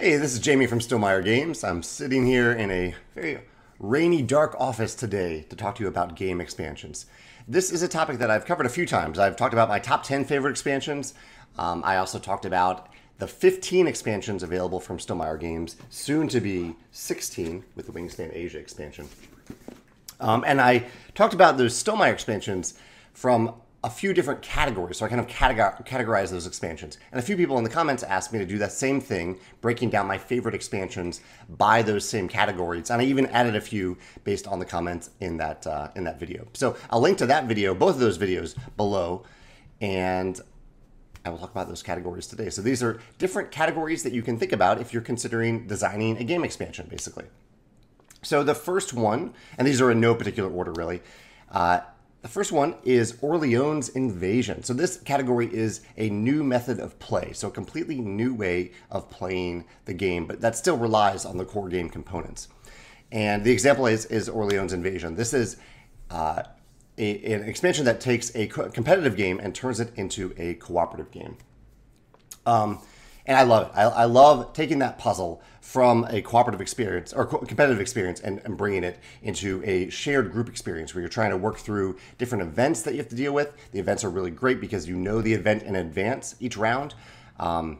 Hey, this is Jamie from Stonemaier Games. I'm sitting here in a very rainy, dark office today to talk to you about game expansions. This is a topic that I've covered a few times. I've talked about my top 10 favorite expansions. Um, I also talked about the 15 expansions available from Stonemaier Games, soon to be 16 with the Wingspan Asia expansion. Um, and I talked about those Stonemaier expansions from a few different categories. So I kind of categorize those expansions. And a few people in the comments asked me to do that same thing, breaking down my favorite expansions by those same categories. And I even added a few based on the comments in that uh, in that video. So I'll link to that video, both of those videos below, and I will talk about those categories today. So these are different categories that you can think about if you're considering designing a game expansion, basically. So the first one, and these are in no particular order really. Uh, the first one is Orleans Invasion. So this category is a new method of play, so a completely new way of playing the game, but that still relies on the core game components. And the example is, is Orleans Invasion. This is uh, a, an expansion that takes a competitive game and turns it into a cooperative game. Um, and I love it. I, I, love taking that puzzle from a cooperative experience or co- competitive experience and, and, bringing it into a shared group experience where you're trying to work through different events that you have to deal with. The events are really great because you know the event in advance each round, um,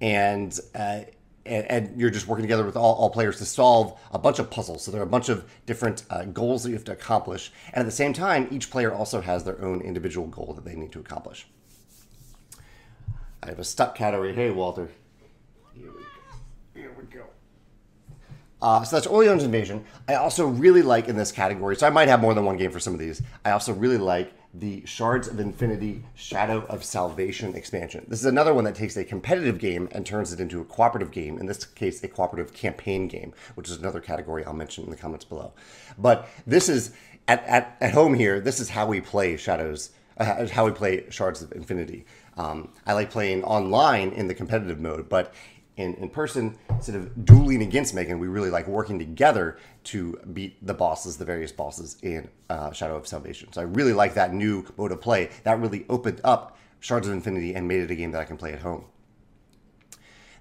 and, uh, and, you're just working together with all, all, players to solve a bunch of puzzles. So there are a bunch of different uh, goals that you have to accomplish, and at the same time, each player also has their own individual goal that they need to accomplish. I have a stuck cat over here. Hey, Walter. Here we go. Here we go. Uh, so that's Orleans Invasion. I also really like in this category, so I might have more than one game for some of these. I also really like the Shards of Infinity Shadow of Salvation expansion. This is another one that takes a competitive game and turns it into a cooperative game, in this case, a cooperative campaign game, which is another category I'll mention in the comments below. But this is, at, at, at home here, this is how we play Shadows, uh, how we play Shards of Infinity. Um, I like playing online in the competitive mode, but in, in person, instead of dueling against Megan, we really like working together to beat the bosses, the various bosses in uh, Shadow of Salvation. So I really like that new mode of play. That really opened up Shards of Infinity and made it a game that I can play at home.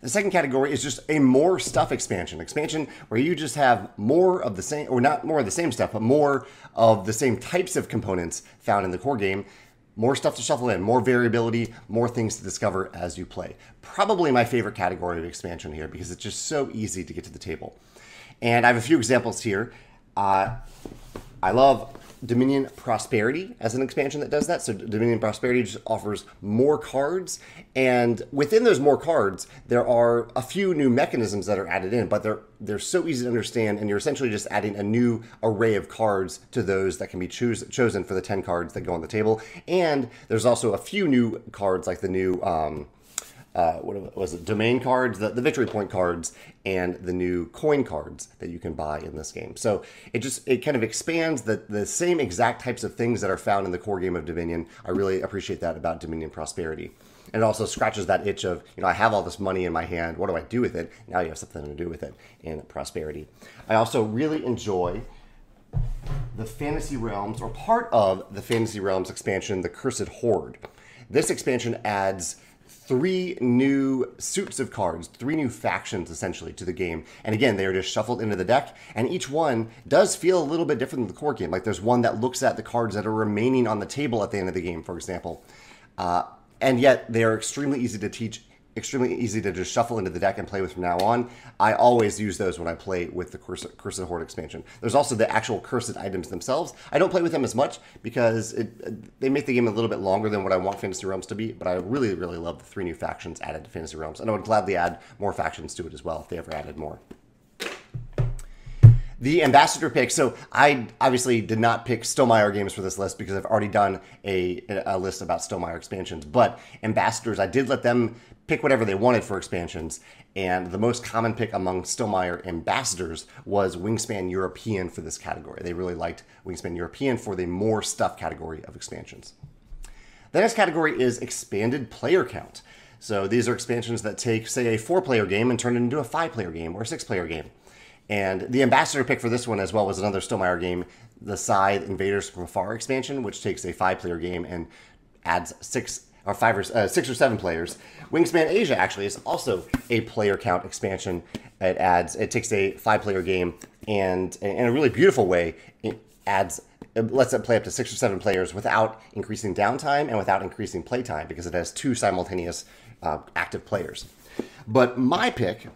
The second category is just a more stuff expansion. Expansion where you just have more of the same, or not more of the same stuff, but more of the same types of components found in the core game more stuff to shuffle in, more variability, more things to discover as you play. Probably my favorite category of expansion here because it's just so easy to get to the table. And I have a few examples here. Uh, I love Dominion Prosperity as an expansion that does that. So Dominion Prosperity just offers more cards, and within those more cards, there are a few new mechanisms that are added in, but they're they're so easy to understand, and you're essentially just adding a new array of cards to those that can be chosen for the ten cards that go on the table. And there's also a few new cards like the new. Um, uh, what was it? Domain cards, the, the victory point cards, and the new coin cards that you can buy in this game. So it just it kind of expands the the same exact types of things that are found in the core game of Dominion. I really appreciate that about Dominion Prosperity. And it also scratches that itch of, you know, I have all this money in my hand. What do I do with it? Now you have something to do with it in Prosperity. I also really enjoy the Fantasy Realms, or part of the Fantasy Realms expansion, the Cursed Hoard. This expansion adds three new suits of cards, three new factions essentially to the game. And again, they are just shuffled into the deck, and each one does feel a little bit different than the core game. Like there's one that looks at the cards that are remaining on the table at the end of the game, for example. Uh, and yet they are extremely easy to teach extremely easy to just shuffle into the deck and play with from now on. I always use those when I play with the Cursed, Hoard expansion. There's also the actual Cursed items themselves. I don't play with them as much because it, they make the game a little bit longer than what I want Fantasy Realms to be, but I really, really love the three new factions added to Fantasy Realms, and I would gladly add more factions to it as well if they ever added more the ambassador pick. So I obviously did not pick Stonemaier games for this list because I've already done a, a list about Stonemaier expansions. But ambassadors, I did let them pick whatever they wanted for expansions. And the most common pick among Stonemaier ambassadors was Wingspan European for this category. They really liked Wingspan European for the more stuff category of expansions. The next category is expanded player count. So these are expansions that take, say, a four player game and turn it into a five player game or a six player game. And the ambassador pick for this one as well was another Stonemaier game, the Scythe Invaders from Afar expansion, which takes a five player game and adds six or five or uh, six or seven players. Wingspan Asia actually is also a player count expansion. It adds, it takes a five player game and in a really beautiful way, it adds, it lets it play up to six or seven players without increasing downtime and without increasing playtime because it has two simultaneous uh, active players. But my pick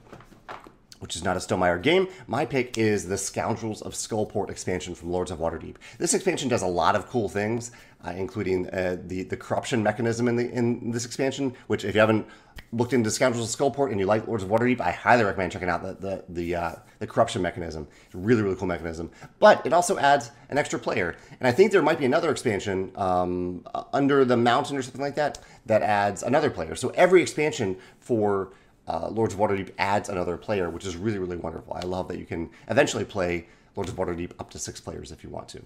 which is not a Stonemaier game. My pick is the Scoundrels of Skullport expansion from Lords of Waterdeep. This expansion does a lot of cool things, uh, including uh, the the corruption mechanism in the in this expansion. Which, if you haven't looked into Scoundrels of Skullport and you like Lords of Waterdeep, I highly recommend checking out the the the, uh, the corruption mechanism. It's a really really cool mechanism. But it also adds an extra player, and I think there might be another expansion um, under the mountain or something like that that adds another player. So every expansion for uh, Lords of Waterdeep adds another player, which is really, really wonderful. I love that you can eventually play Lords of Waterdeep up to six players if you want to.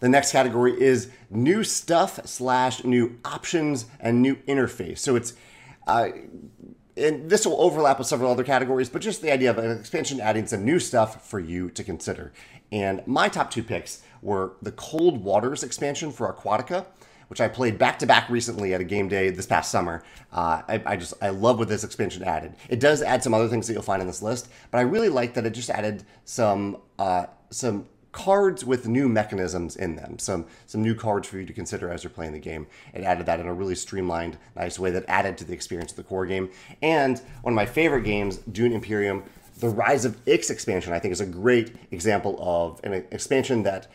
The next category is new stuff slash new options and new interface. So it's, uh, and this will overlap with several other categories, but just the idea of an expansion adding some new stuff for you to consider. And my top two picks were the Cold Waters expansion for Aquatica which I played back to back recently at a game day this past summer. Uh, I, I, just I love what this expansion added. It does add some other things that you'll find in this list, but I really like that it just added some uh, some cards with new mechanisms in them. Some some new cards for you to consider as you're playing the game. It added that in a really streamlined, nice way that added to the experience of the core game. And one of my favorite games, Dune Imperium. The Rise of Ix expansion, I think, is a great example of an expansion that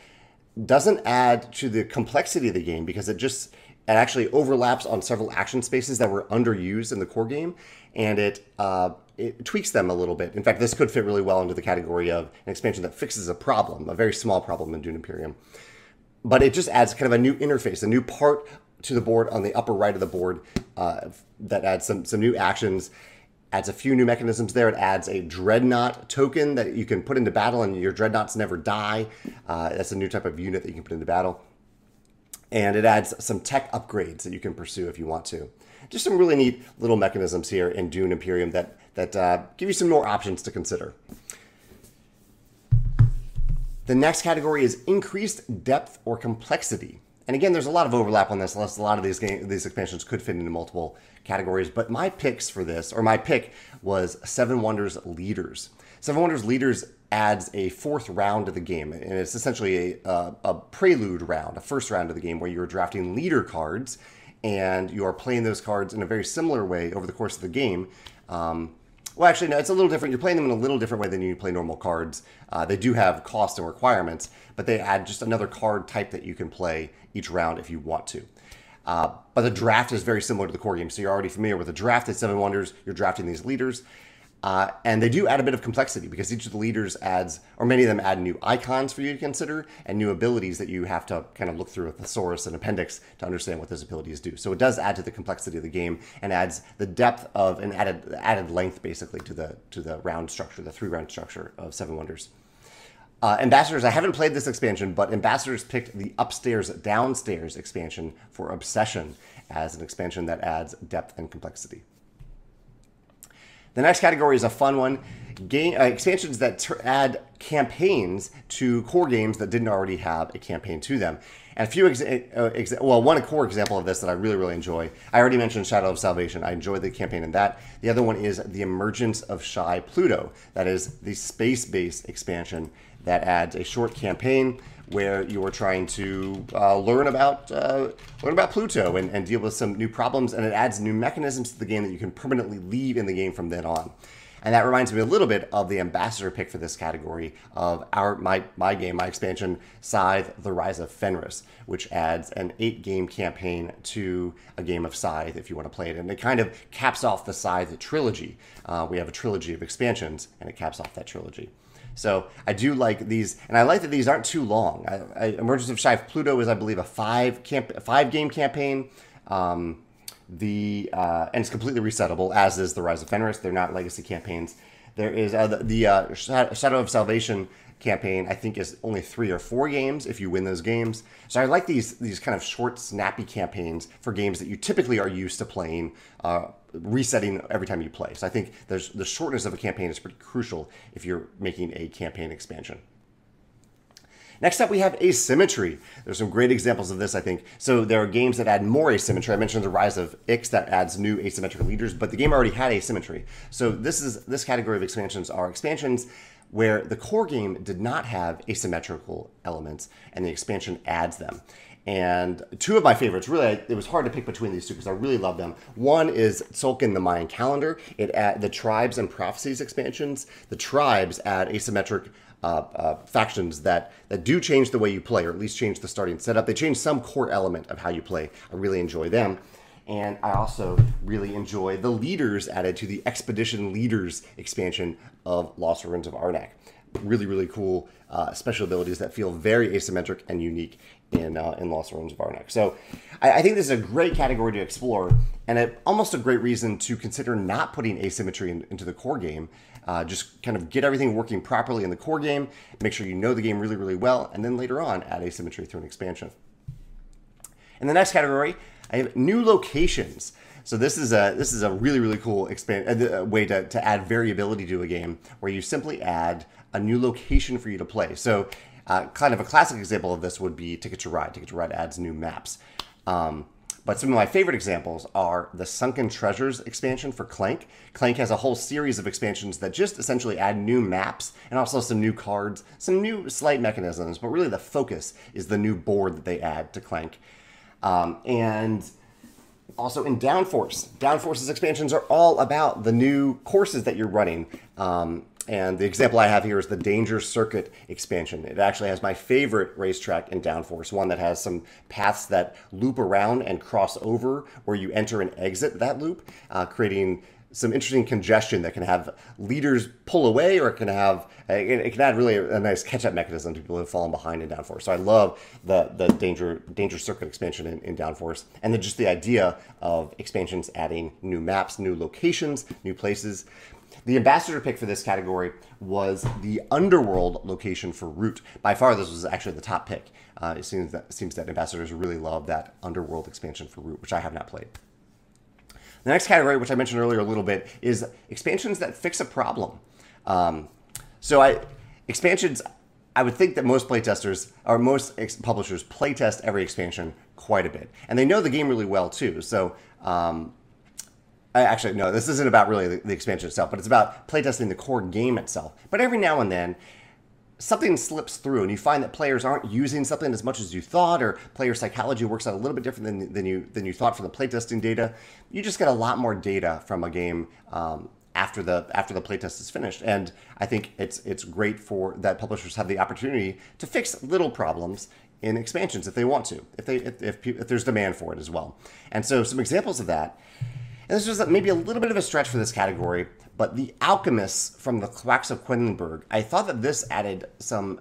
doesn't add to the complexity of the game because it just it actually overlaps on several action spaces that were underused in the core game, and it uh, it tweaks them a little bit. In fact, this could fit really well into the category of an expansion that fixes a problem, a very small problem in Dune Imperium. But it just adds kind of a new interface, a new part to the board on the upper right of the board uh, that adds some some new actions adds a few new mechanisms there. It adds a dreadnought token that you can put into battle, and your dreadnoughts never die. Uh, that's a new type of unit that you can put into battle. And it adds some tech upgrades that you can pursue if you want to. Just some really neat little mechanisms here in Dune Imperium that that uh, give you some more options to consider. The next category is increased depth or complexity. And again, there's a lot of overlap on this. Unless a lot of these game, these expansions could fit into multiple categories. But my picks for this, or my pick, was Seven Wonders Leaders. Seven Wonders Leaders adds a fourth round to the game, and it's essentially a, a, a prelude round, a first round of the game where you're drafting leader cards, and you are playing those cards in a very similar way over the course of the game. Um, well, actually, no, it's a little different. You're playing them in a little different way than you play normal cards. Uh, they do have cost and requirements, but they add just another card type that you can play each round if you want to. Uh, but the draft is very similar to the core game, so you're already familiar with the draft at Seven Wonders. You're drafting these leaders. Uh, and they do add a bit of complexity because each of the leaders adds, or many of them add new icons for you to consider and new abilities that you have to kind of look through a thesaurus and appendix to understand what those abilities do. So it does add to the complexity of the game and adds the depth of an added added length basically to the to the round structure, the three round structure of Seven Wonders. Uh, Ambassadors, I haven't played this expansion, but Ambassadors picked the Upstairs Downstairs expansion for Obsession as an expansion that adds depth and complexity. The next category is a fun one game uh, expansions that add campaigns to core games that didn't already have a campaign to them. And a few, exa- uh, exa- well, one core example of this that I really, really enjoy. I already mentioned Shadow of Salvation. I enjoyed the campaign in that. The other one is The Emergence of Shy Pluto. That is the space based expansion that adds a short campaign where you are trying to uh, learn about uh, learn about Pluto and, and deal with some new problems, and it adds new mechanisms to the game that you can permanently leave in the game from then on. And that reminds me a little bit of the ambassador pick for this category of our my my game, my expansion, Scythe: The Rise of Fenris, which adds an eight game campaign to a game of Scythe if you want to play it, and it kind of caps off the Scythe trilogy. Uh, we have a trilogy of expansions, and it caps off that trilogy. So I do like these, and I like that these aren't too long. I, I, Emergence of Shy Pluto is, I believe, a five camp, five game campaign. Um, the uh, and it's completely resettable, as is the Rise of Fenris. They're not legacy campaigns. There is uh, the, the uh, Shadow of Salvation campaign. I think is only three or four games if you win those games. So I like these these kind of short, snappy campaigns for games that you typically are used to playing uh, resetting every time you play. So I think there's the shortness of a campaign is pretty crucial if you're making a campaign expansion. Next up, we have asymmetry. There's some great examples of this, I think. So there are games that add more asymmetry. I mentioned the rise of Ix that adds new asymmetric leaders, but the game already had asymmetry. So this is this category of expansions are expansions where the core game did not have asymmetrical elements, and the expansion adds them. And two of my favorites, really, it was hard to pick between these two because I really love them. One is Tzolk'in the Mayan Calendar. It add the Tribes and Prophecies expansions. The Tribes add asymmetric uh, uh, factions that that do change the way you play, or at least change the starting setup. They change some core element of how you play. I really enjoy them. And I also really enjoy the leaders added to the Expedition Leaders expansion of Lost Ruins of Arnak. Really, really cool uh, special abilities that feel very asymmetric and unique in uh, in Lost Ruins of Arnak. So I, I, think this is a great category to explore, and a, almost a great reason to consider not putting asymmetry in, into the core game. Uh, just kind of get everything working properly in the core game, make sure you know the game really, really well, and then later on add asymmetry through an expansion. In the next category, I have new locations. So this is a this is a really really cool expand uh, way to, to add variability to a game where you simply add a new location for you to play. So uh, kind of a classic example of this would be Ticket to Ride. Ticket to Ride adds new maps. Um, but some of my favorite examples are the Sunken Treasures expansion for Clank. Clank has a whole series of expansions that just essentially add new maps and also some new cards, some new slight mechanisms, but really the focus is the new board that they add to Clank. Um, and also in Downforce, Downforce's expansions are all about the new courses that you're running. Um, and the example I have here is the Danger Circuit expansion. It actually has my favorite racetrack in Downforce, one that has some paths that loop around and cross over where you enter and exit that loop, uh, creating some interesting congestion that can have leaders pull away or it can have it, can add really a, nice catch-up mechanism to people who have fallen behind in downforce so i love the the danger danger circuit expansion in, in downforce and then just the idea of expansions adding new maps new locations new places the ambassador pick for this category was the Underworld location for Root. By far, this was actually the top pick. Uh, it seems that seems that ambassadors really love that Underworld expansion for Root, which I have not played. The next category, which I mentioned earlier a little bit, is expansions that fix a problem. Um, so I expansions. I would think that most playtesters or most ex- publishers playtest every expansion quite a bit, and they know the game really well too. So um, I actually, no, this isn't about really the, the, expansion itself, but it's about playtesting the core game itself. But every now and then, something slips through, and you find that players aren't using something as much as you thought, or player psychology works out a little bit different than, than you than you thought from the playtesting data. You just get a lot more data from a game um, after the after the playtest is finished, and I think it's it's great for that publishers have the opportunity to fix little problems in expansions if they want to, if they if, if, if there's demand for it as well. And so some examples of that and this was maybe a little bit of a stretch for this category, but the Alchemists from the Quacks of Quedlinburg, I thought that this added some.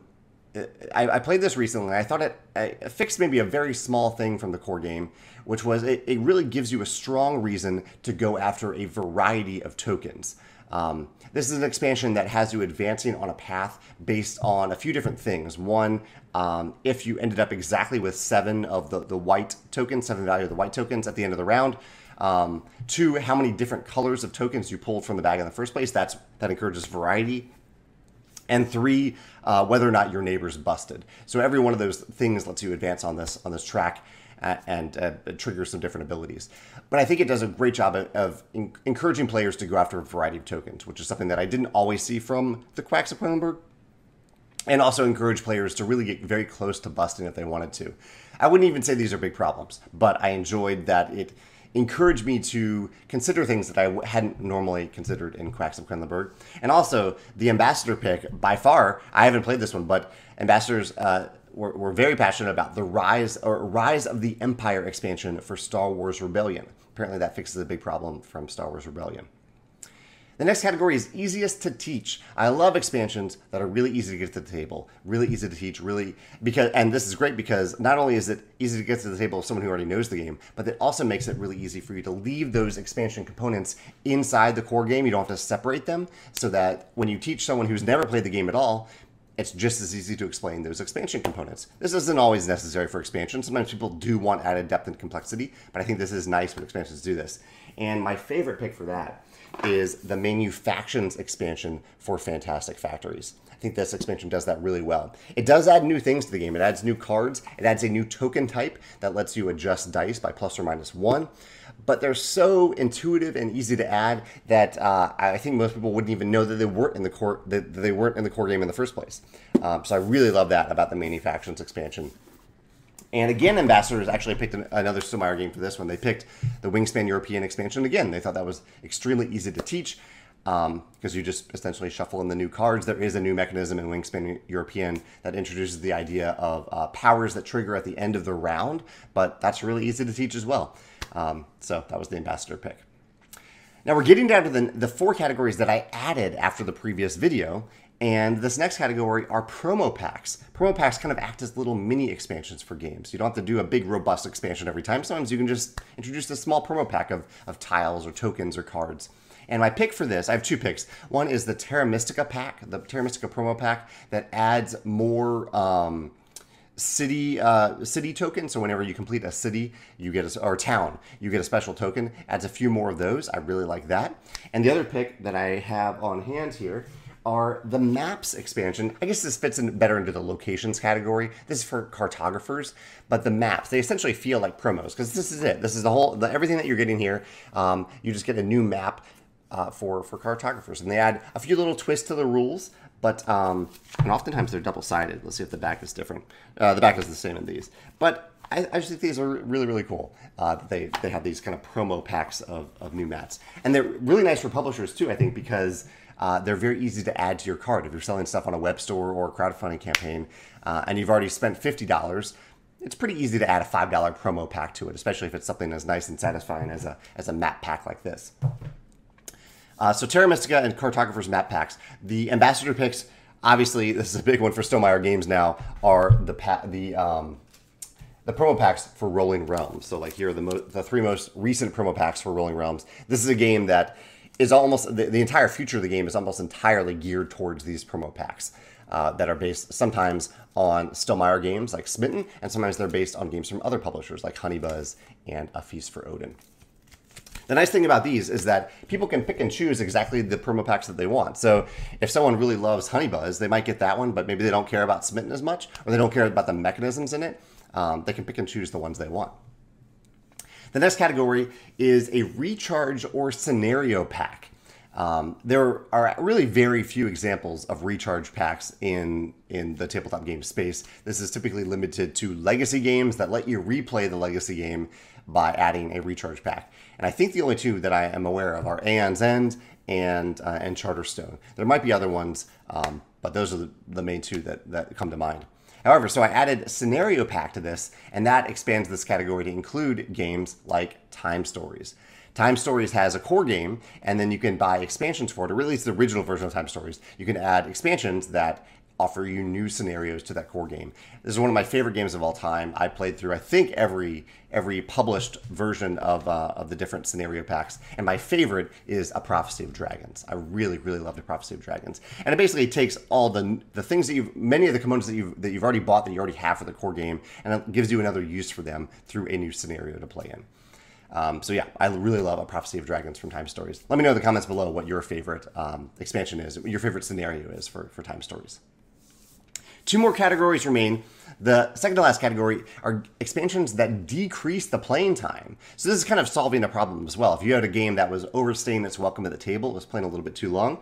I, I played this recently. I thought it, it, fixed maybe a very small thing from the core game, which was it, it really gives you a strong reason to go after a variety of tokens. Um, this is an expansion that has you advancing on a path based on a few different things. One, um, if you ended up exactly with seven of the, the white tokens, seven value of the white tokens at the end of the round, um, two, how many different colors of tokens you pulled from the bag in the first place. That's that encourages variety. And three, uh, whether or not your neighbor's busted. So every one of those things lets you advance on this on this track uh, and uh, trigger some different abilities. But I think it does a great job of, of in- encouraging players to go after a variety of tokens, which is something that I didn't always see from the Quacks of Quedlinburg. And also encourage players to really get very close to busting if they wanted to. I wouldn't even say these are big problems, but I enjoyed that it encouraged me to consider things that I hadn't normally considered in Quacks of Quedlinburg. And also, the Ambassador pick, by far, I haven't played this one, but Ambassadors uh, were, were very passionate about the rise or rise of the Empire expansion for Star Wars Rebellion. Apparently, that fixes a big problem from Star Wars Rebellion. The next category is easiest to teach. I love expansions that are really easy to get to the table, really easy to teach, really because and this is great because not only is it easy to get to the table of someone who already knows the game, but it also makes it really easy for you to leave those expansion components inside the core game. You don't have to separate them so that when you teach someone who's never played the game at all, it's just as easy to explain those expansion components. This isn't always necessary for expansion. Sometimes people do want added depth and complexity, but I think this is nice when expansions do this. And my favorite pick for that is the manufactions expansion for Fantastic Factories. I think this expansion does that really well. It does add new things to the game. It adds new cards. It adds a new token type that lets you adjust dice by plus or minus one. But they're so intuitive and easy to add that uh, I think most people wouldn't even know that they weren't in the core that they weren't in the core game in the first place. Um, so I really love that about the Manufactions expansion. And again, Ambassadors actually picked an, another Stonemaier game for this one. They picked the Wingspan European expansion. Again, they thought that was extremely easy to teach because um, you just essentially shuffle in the new cards. There is a new mechanism in Wingspan European that introduces the idea of uh, powers that trigger at the end of the round, but that's really easy to teach as well. Um, so that was the Ambassador pick. Now we're getting down to the, the four categories that I added after the previous video, and this next category are promo packs. Promo packs kind of act as little mini expansions for games. You don't have to do a big, robust expansion every time. Sometimes you can just introduce a small promo pack of, of tiles or tokens or cards. And my pick for this, I have two picks. One is the Terra Mystica pack, the Terra Mystica promo pack that adds more um, city uh, city token. So whenever you complete a city, you get a or town, you get a special token. Adds a few more of those. I really like that. And the other pick that I have on hand here are the maps expansion. I guess this fits in better into the locations category. This is for cartographers, but the maps they essentially feel like promos because this is it. This is the whole the, everything that you're getting here. Um, you just get a new map. Uh, for for cartographers, and they add a few little twists to the rules, but um, and oftentimes they're double sided. Let's see if the back is different. Uh, the back is the same in these, but I, I just think these are really, really cool. Uh, they they have these kind of promo packs of, of new mats, and they're really nice for publishers too. I think because uh, they're very easy to add to your cart if you're selling stuff on a web store or a crowdfunding campaign, uh, and you've already spent fifty dollars. It's pretty easy to add a five dollar promo pack to it, especially if it's something as nice and satisfying as a as a map pack like this. Uh, so Terra Mystica and Cartographers map packs. The ambassador picks, obviously, this is a big one for Stonemaier Games now, are the pa- the um, the promo packs for Rolling Realms. So like here are the the three most recent promo packs for Rolling Realms. This is a game that is almost the, the entire future of the game is almost entirely geared towards these promo packs. Uh, that are based sometimes on Stonemaier games like Smitten, and sometimes they're based on games from other publishers like Honeybuzz and A Feast for Odin. The nice thing about these is that people can pick and choose exactly the promo packs that they want. So if someone really loves Honeybuzz, they might get that one, but maybe they don't care about Smitten as much, or they don't care about the mechanisms in it. Um, they can pick and choose the ones they want. The next category is a recharge or scenario pack. Um, there are really very few examples of recharge packs in in the tabletop game space. This is typically limited to legacy games that let you replay the legacy game by adding a recharge pack. And I think the only two that I am aware of are Aeon's End and uh, and Charterstone. There might be other ones, um, but those are the, the main two that, that come to mind. However, so I added scenario pack to this, and that expands this category to include games like Time Stories. Time Stories has a core game, and then you can buy expansions for it, or it's the original version of Time Stories. You can add expansions that offer you new scenarios to that core game. This is one of my favorite games of all time. I played through I think every every published version of uh, of the different scenario packs, and my favorite is A Prophecy of Dragons. I really really loved A Prophecy of Dragons, and it basically takes all the the things that you've many of the components that you've that you've already bought that you already have for the core game, and it gives you another use for them through a new scenario to play in. Um, so yeah, I really love A Prophecy of Dragons from Time Stories. Let me know in the comments below what your favorite um, expansion is, your favorite scenario is for, for Time Stories. Two more categories remain. The second to last category are expansions that decrease the playing time. So this is kind of solving a problem as well. If you had a game that was overstaying its welcome at the table, it was playing a little bit too long,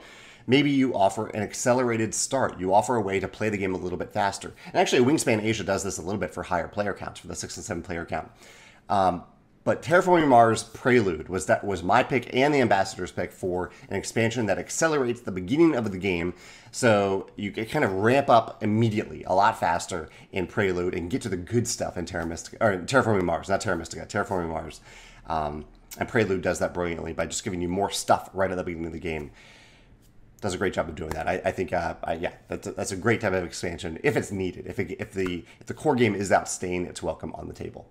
maybe you offer an accelerated start. You offer a way to play the game a little bit faster. And actually, Wingspan Asia does this a little bit for higher player counts, for the six and seven player count. Um, but Terraforming Mars Prelude was that was my pick and the ambassador's pick for an expansion that accelerates the beginning of the game, so you can kind of ramp up immediately, a lot faster in Prelude, and get to the good stuff in Terra Mystica or Terraforming Mars, not Terra Mystica, Terraforming Mars. Um, and Prelude does that brilliantly by just giving you more stuff right at the beginning of the game. Does a great job of doing that. I, I think, uh, I, yeah, that's a, that's a great type of expansion if it's needed. If, it, if the if the core game is outstaying, it's welcome on the table.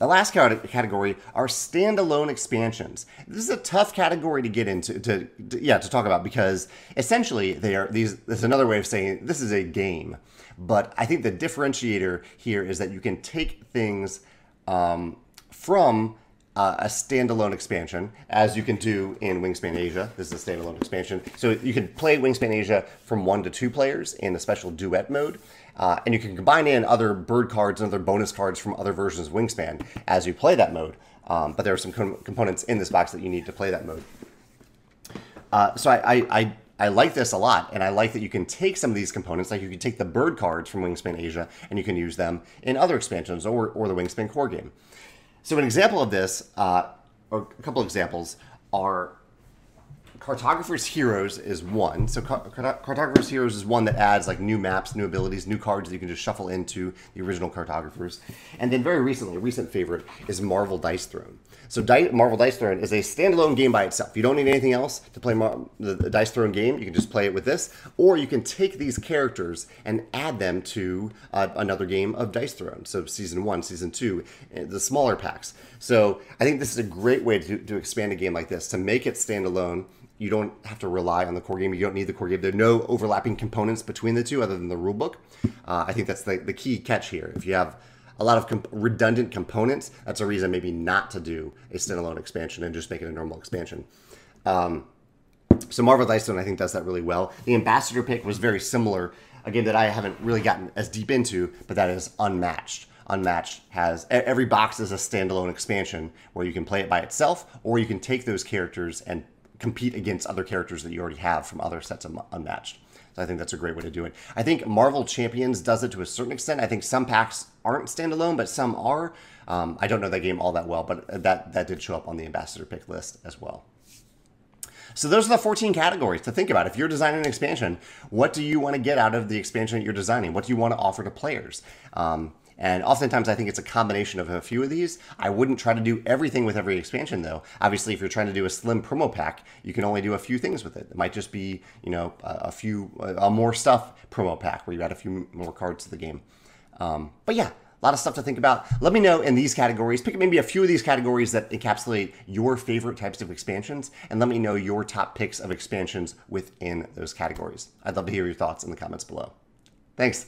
The last category are standalone expansions. This is a tough category to get into, to, to, yeah, to talk about because essentially they are these. There's another way of saying this is a game, but I think the differentiator here is that you can take things um, from uh, a standalone expansion, as you can do in Wingspan Asia. This is a standalone expansion. So you can play Wingspan Asia from one to two players in a special duet mode. Uh, and you can combine in other bird cards and other bonus cards from other versions of Wingspan as you play that mode. Um, but there are some com- components in this box that you need to play that mode. Uh, so I, I, I, I, like this a lot, and I like that you can take some of these components, like you can take the bird cards from Wingspan Asia, and you can use them in other expansions or, or the Wingspan core game. So an example of this, uh, or a couple examples, are Cartographer's Heroes is one. So Cartographer's Heroes is one that adds like new maps, new abilities, new cards that you can just shuffle into the original Cartographers. And then very recently, a recent favorite is Marvel Dice Throne. So Marvel Dice Throne is a standalone game by itself. You don't need anything else to play Mar- the, the Dice Throne game. You can just play it with this, or you can take these characters and add them to uh, another game of Dice Throne. So season one, season two, eh, the smaller packs. So I think this is a great way to, to expand a game like this to make it standalone you don't have to rely on the core game. You don't need the core game. There are no overlapping components between the two other than the rulebook. Uh, I think that's the, the key catch here. If you have a lot of comp- redundant components, that's a reason maybe not to do a standalone expansion and just make it a normal expansion. Um, so Marvel Throne, I think, does that really well. The Ambassador pick was very similar, a game that I haven't really gotten as deep into, but that is unmatched. Unmatched has every box is a standalone expansion where you can play it by itself, or you can take those characters and compete against other characters that you already have from other sets of Unmatched. So I think that's a great way to do it. I think Marvel Champions does it to a certain extent. I think some packs aren't standalone, but some are. Um, I don't know that game all that well, but that that did show up on the ambassador pick list as well. So those are the 14 categories to think about. If you're designing an expansion, what do you want to get out of the expansion that you're designing? What do you want to offer to players? Um, and oftentimes, I think it's a combination of a few of these. I wouldn't try to do everything with every expansion, though. Obviously, if you're trying to do a slim promo pack, you can only do a few things with it. It might just be, you know, a, few, a more stuff promo pack where you add a few more cards to the game. Um, but yeah, a lot of stuff to think about. Let me know in these categories. Pick maybe a few of these categories that encapsulate your favorite types of expansions, and let me know your top picks of expansions within those categories. I'd love to hear your thoughts in the comments below. Thanks.